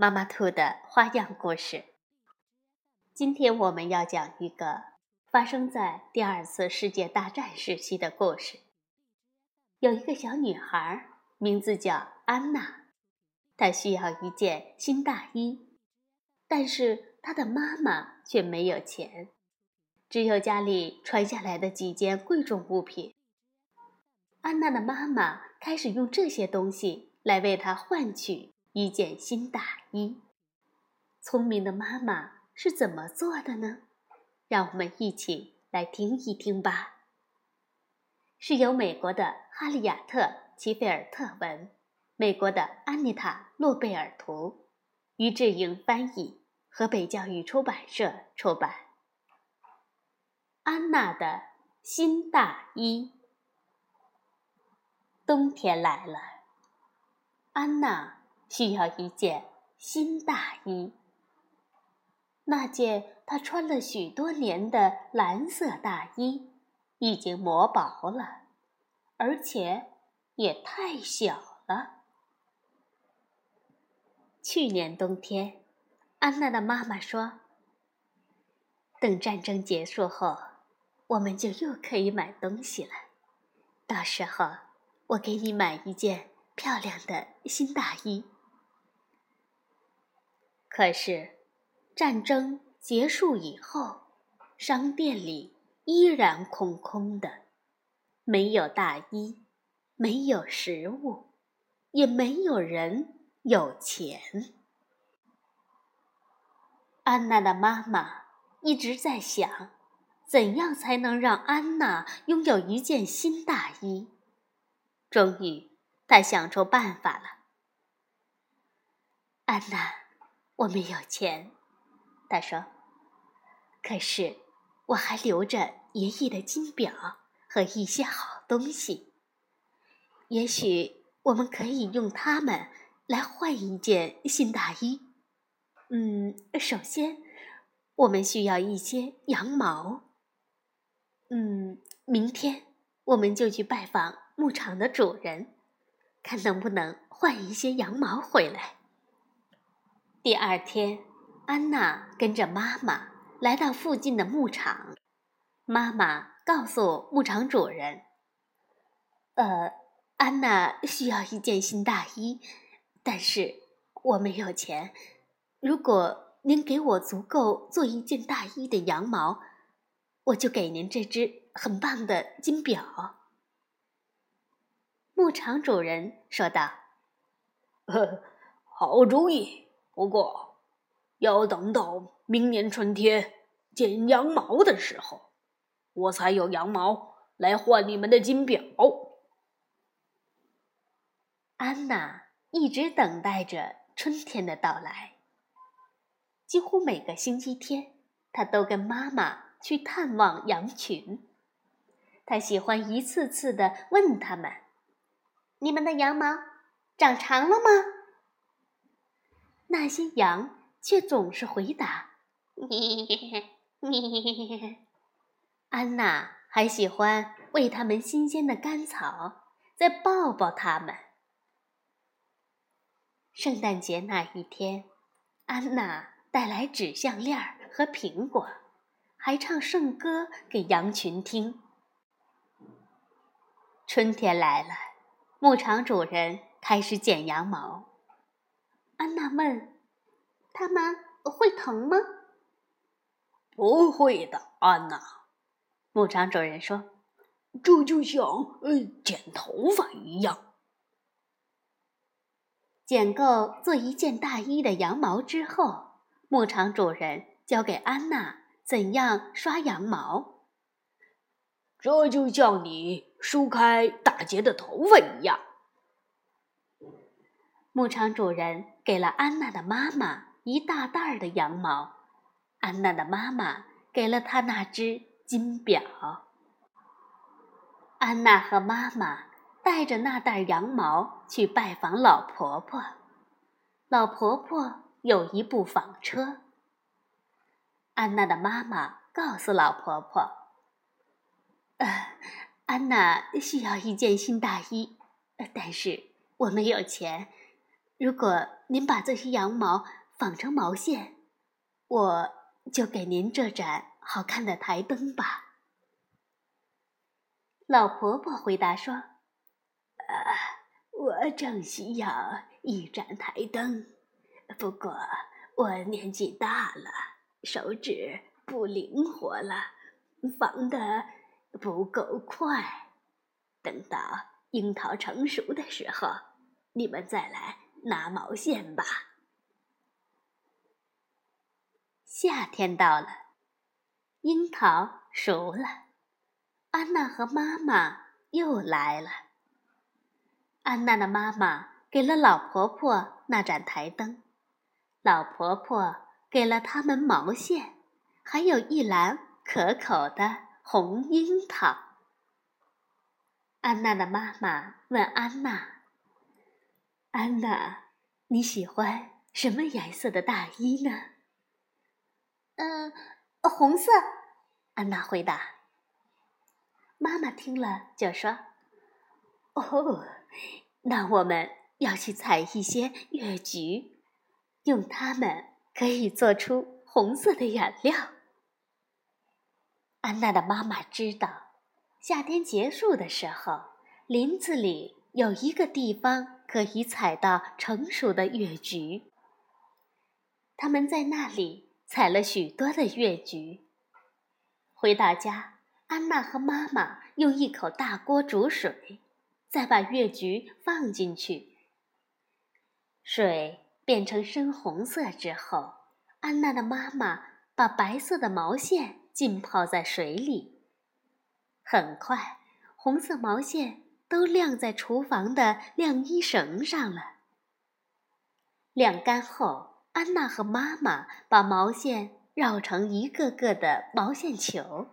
妈妈兔的花样故事。今天我们要讲一个发生在第二次世界大战时期的故事。有一个小女孩，名字叫安娜，她需要一件新大衣，但是她的妈妈却没有钱，只有家里传下来的几件贵重物品。安娜的妈妈开始用这些东西来为她换取。一件新大衣，聪明的妈妈是怎么做的呢？让我们一起来听一听吧。是由美国的哈利亚特·齐菲尔特文，美国的安妮塔·诺贝尔图，于志莹翻译，河北教育出版社出版。安娜的新大衣。冬天来了，安娜。需要一件新大衣。那件他穿了许多年的蓝色大衣已经磨薄了，而且也太小了。去年冬天，安娜的妈妈说：“等战争结束后，我们就又可以买东西了。到时候，我给你买一件漂亮的新大衣。”可是，战争结束以后，商店里依然空空的，没有大衣，没有食物，也没有人有钱。安娜的妈妈一直在想，怎样才能让安娜拥有一件新大衣。终于，她想出办法了。安娜。我没有钱，他说。可是我还留着爷爷的金表和一些好东西。也许我们可以用它们来换一件新大衣。嗯，首先我们需要一些羊毛。嗯，明天我们就去拜访牧场的主人，看能不能换一些羊毛回来。第二天，安娜跟着妈妈来到附近的牧场。妈妈告诉牧场主人：“呃，安娜需要一件新大衣，但是我没有钱。如果您给我足够做一件大衣的羊毛，我就给您这只很棒的金表。”牧场主人说道：“呵，好主意。”不过，要等到明年春天剪羊毛的时候，我才有羊毛来换你们的金表。安娜一直等待着春天的到来。几乎每个星期天，她都跟妈妈去探望羊群。她喜欢一次次的问他们：“你们的羊毛长长了吗？”那些羊却总是回答：“咩咩。”安娜还喜欢喂它们新鲜的干草，再抱抱它们。圣诞节那一天，安娜带来纸项链和苹果，还唱圣歌给羊群听。春天来了，牧场主人开始剪羊毛。安娜问：“他们会疼吗？”“不会的，安娜。”牧场主人说，“这就像呃剪头发一样。”剪够做一件大衣的羊毛之后，牧场主人教给安娜怎样刷羊毛。这就像你梳开打结的头发一样。牧场主人给了安娜的妈妈一大袋儿的羊毛，安娜的妈妈给了她那只金表。安娜和妈妈带着那袋羊毛去拜访老婆婆。老婆婆有一部纺车。安娜的妈妈告诉老婆婆：“呃，安娜需要一件新大衣，但是我没有钱。如果您把这些羊毛纺成毛线，我就给您这盏好看的台灯吧。”老婆婆回答说：“呃，我正需要一盏台灯，不过我年纪大了，手指不灵活了，纺的不够快。等到樱桃成熟的时候，你们再来拿毛线吧。”夏天到了，樱桃熟了。安娜和妈妈又来了。安娜的妈妈给了老婆婆那盏台灯，老婆婆给了他们毛线，还有一篮可口的红樱桃。安娜的妈妈问安娜：“安娜，你喜欢什么颜色的大衣呢？”“嗯，红色。”安娜回答。妈妈听了就说：“哦，那我们要去采一些月菊，用它们可以做出红色的染料。”安娜的妈妈知道，夏天结束的时候，林子里有一个地方可以采到成熟的月菊。他们在那里采了许多的月菊，回到家。安娜和妈妈用一口大锅煮水，再把月菊放进去。水变成深红色之后，安娜的妈妈把白色的毛线浸泡在水里。很快，红色毛线都晾在厨房的晾衣绳上了。晾干后，安娜和妈妈把毛线绕成一个个的毛线球。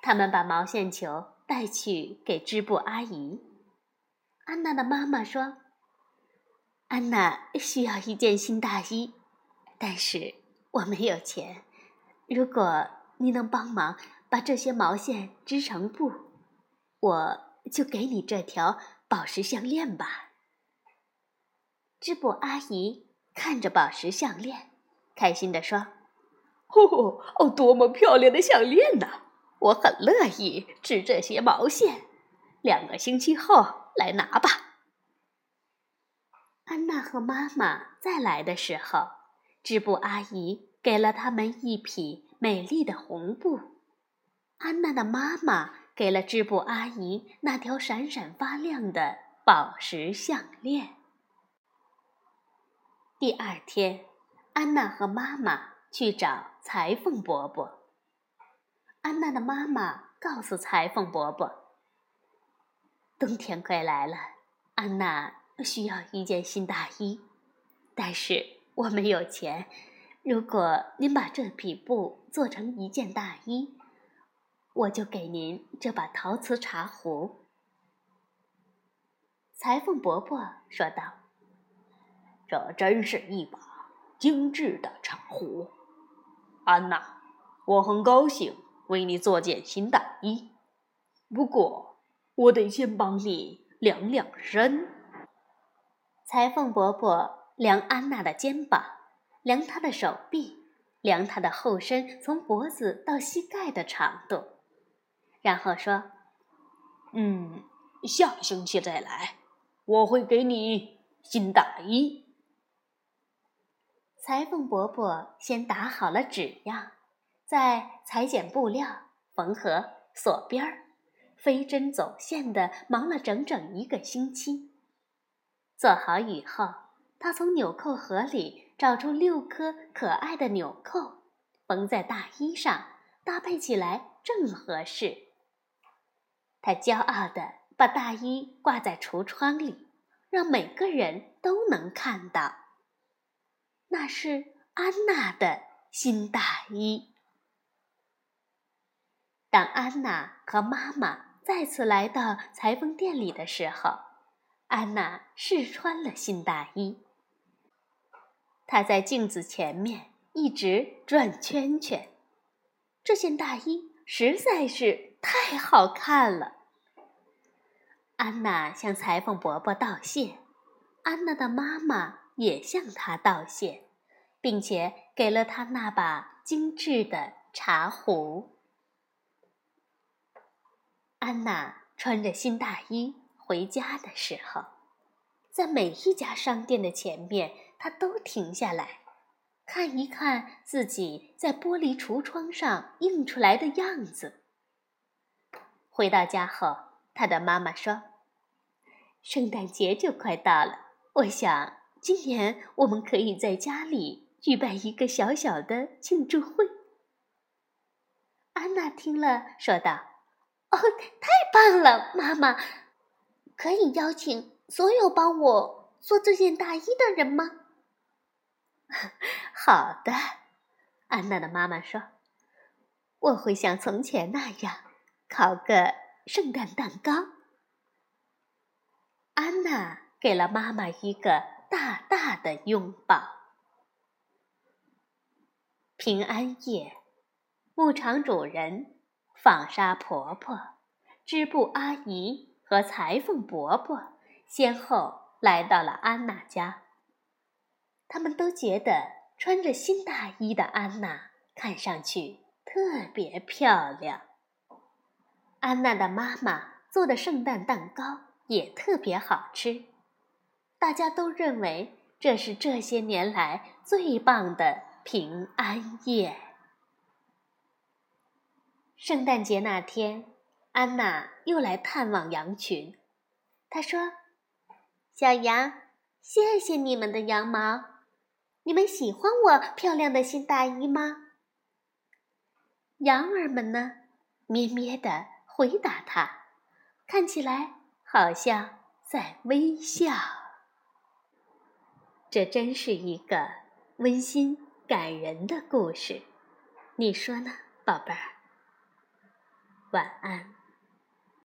他们把毛线球带去给织布阿姨。安娜的妈妈说：“安娜需要一件新大衣，但是我没有钱。如果你能帮忙把这些毛线织成布，我就给你这条宝石项链吧。”织布阿姨看着宝石项链，开心地说：“哦哦，多么漂亮的项链呐！”我很乐意织这些毛线，两个星期后来拿吧。安娜和妈妈再来的时候，织布阿姨给了他们一匹美丽的红布。安娜的妈妈给了织布阿姨那条闪闪发亮的宝石项链。第二天，安娜和妈妈去找裁缝伯伯。安娜的妈妈告诉裁缝伯伯：“冬天快来了，安娜需要一件新大衣，但是我没有钱。如果您把这匹布做成一件大衣，我就给您这把陶瓷茶壶。”裁缝伯伯说道：“这真是一把精致的茶壶，安娜，我很高兴。”为你做件新大衣，不过我得先帮你量量身。裁缝伯伯量安娜的肩膀，量她的手臂，量她的后身从脖子到膝盖的长度，然后说：“嗯，下星期再来，我会给你新大衣。”裁缝伯伯先打好了纸样。再裁剪布料、缝合、锁边儿、飞针走线的忙了整整一个星期。做好以后，他从纽扣盒里找出六颗可爱的纽扣，缝在大衣上，搭配起来正合适。他骄傲地把大衣挂在橱窗里，让每个人都能看到。那是安娜的新大衣。当安娜和妈妈再次来到裁缝店里的时候，安娜试穿了新大衣。她在镜子前面一直转圈圈，这件大衣实在是太好看了。安娜向裁缝伯伯道谢，安娜的妈妈也向她道谢，并且给了她那把精致的茶壶。安娜穿着新大衣回家的时候，在每一家商店的前面，她都停下来，看一看自己在玻璃橱窗上映出来的样子。回到家后，他的妈妈说。圣诞节就快到了，我想今年我们可以在家里举办一个小小的庆祝会。安娜听了，说道：“哦，太棒了，妈妈！可以邀请所有帮我做这件大衣的人吗？”“ 好的。”安娜的妈妈说，“我会像从前那样烤个圣诞蛋糕。”安娜给了妈妈一个大大的拥抱。平安夜，牧场主人、纺纱婆婆、织布阿姨和裁缝伯伯先后来到了安娜家。他们都觉得穿着新大衣的安娜看上去特别漂亮。安娜的妈妈做的圣诞蛋糕。也特别好吃，大家都认为这是这些年来最棒的平安夜。圣诞节那天，安娜又来探望羊群。她说：“小羊，谢谢你们的羊毛，你们喜欢我漂亮的新大衣吗？”羊儿们呢，咩咩的回答他，看起来。好像在微笑，这真是一个温馨感人的故事，你说呢，宝贝儿？晚安。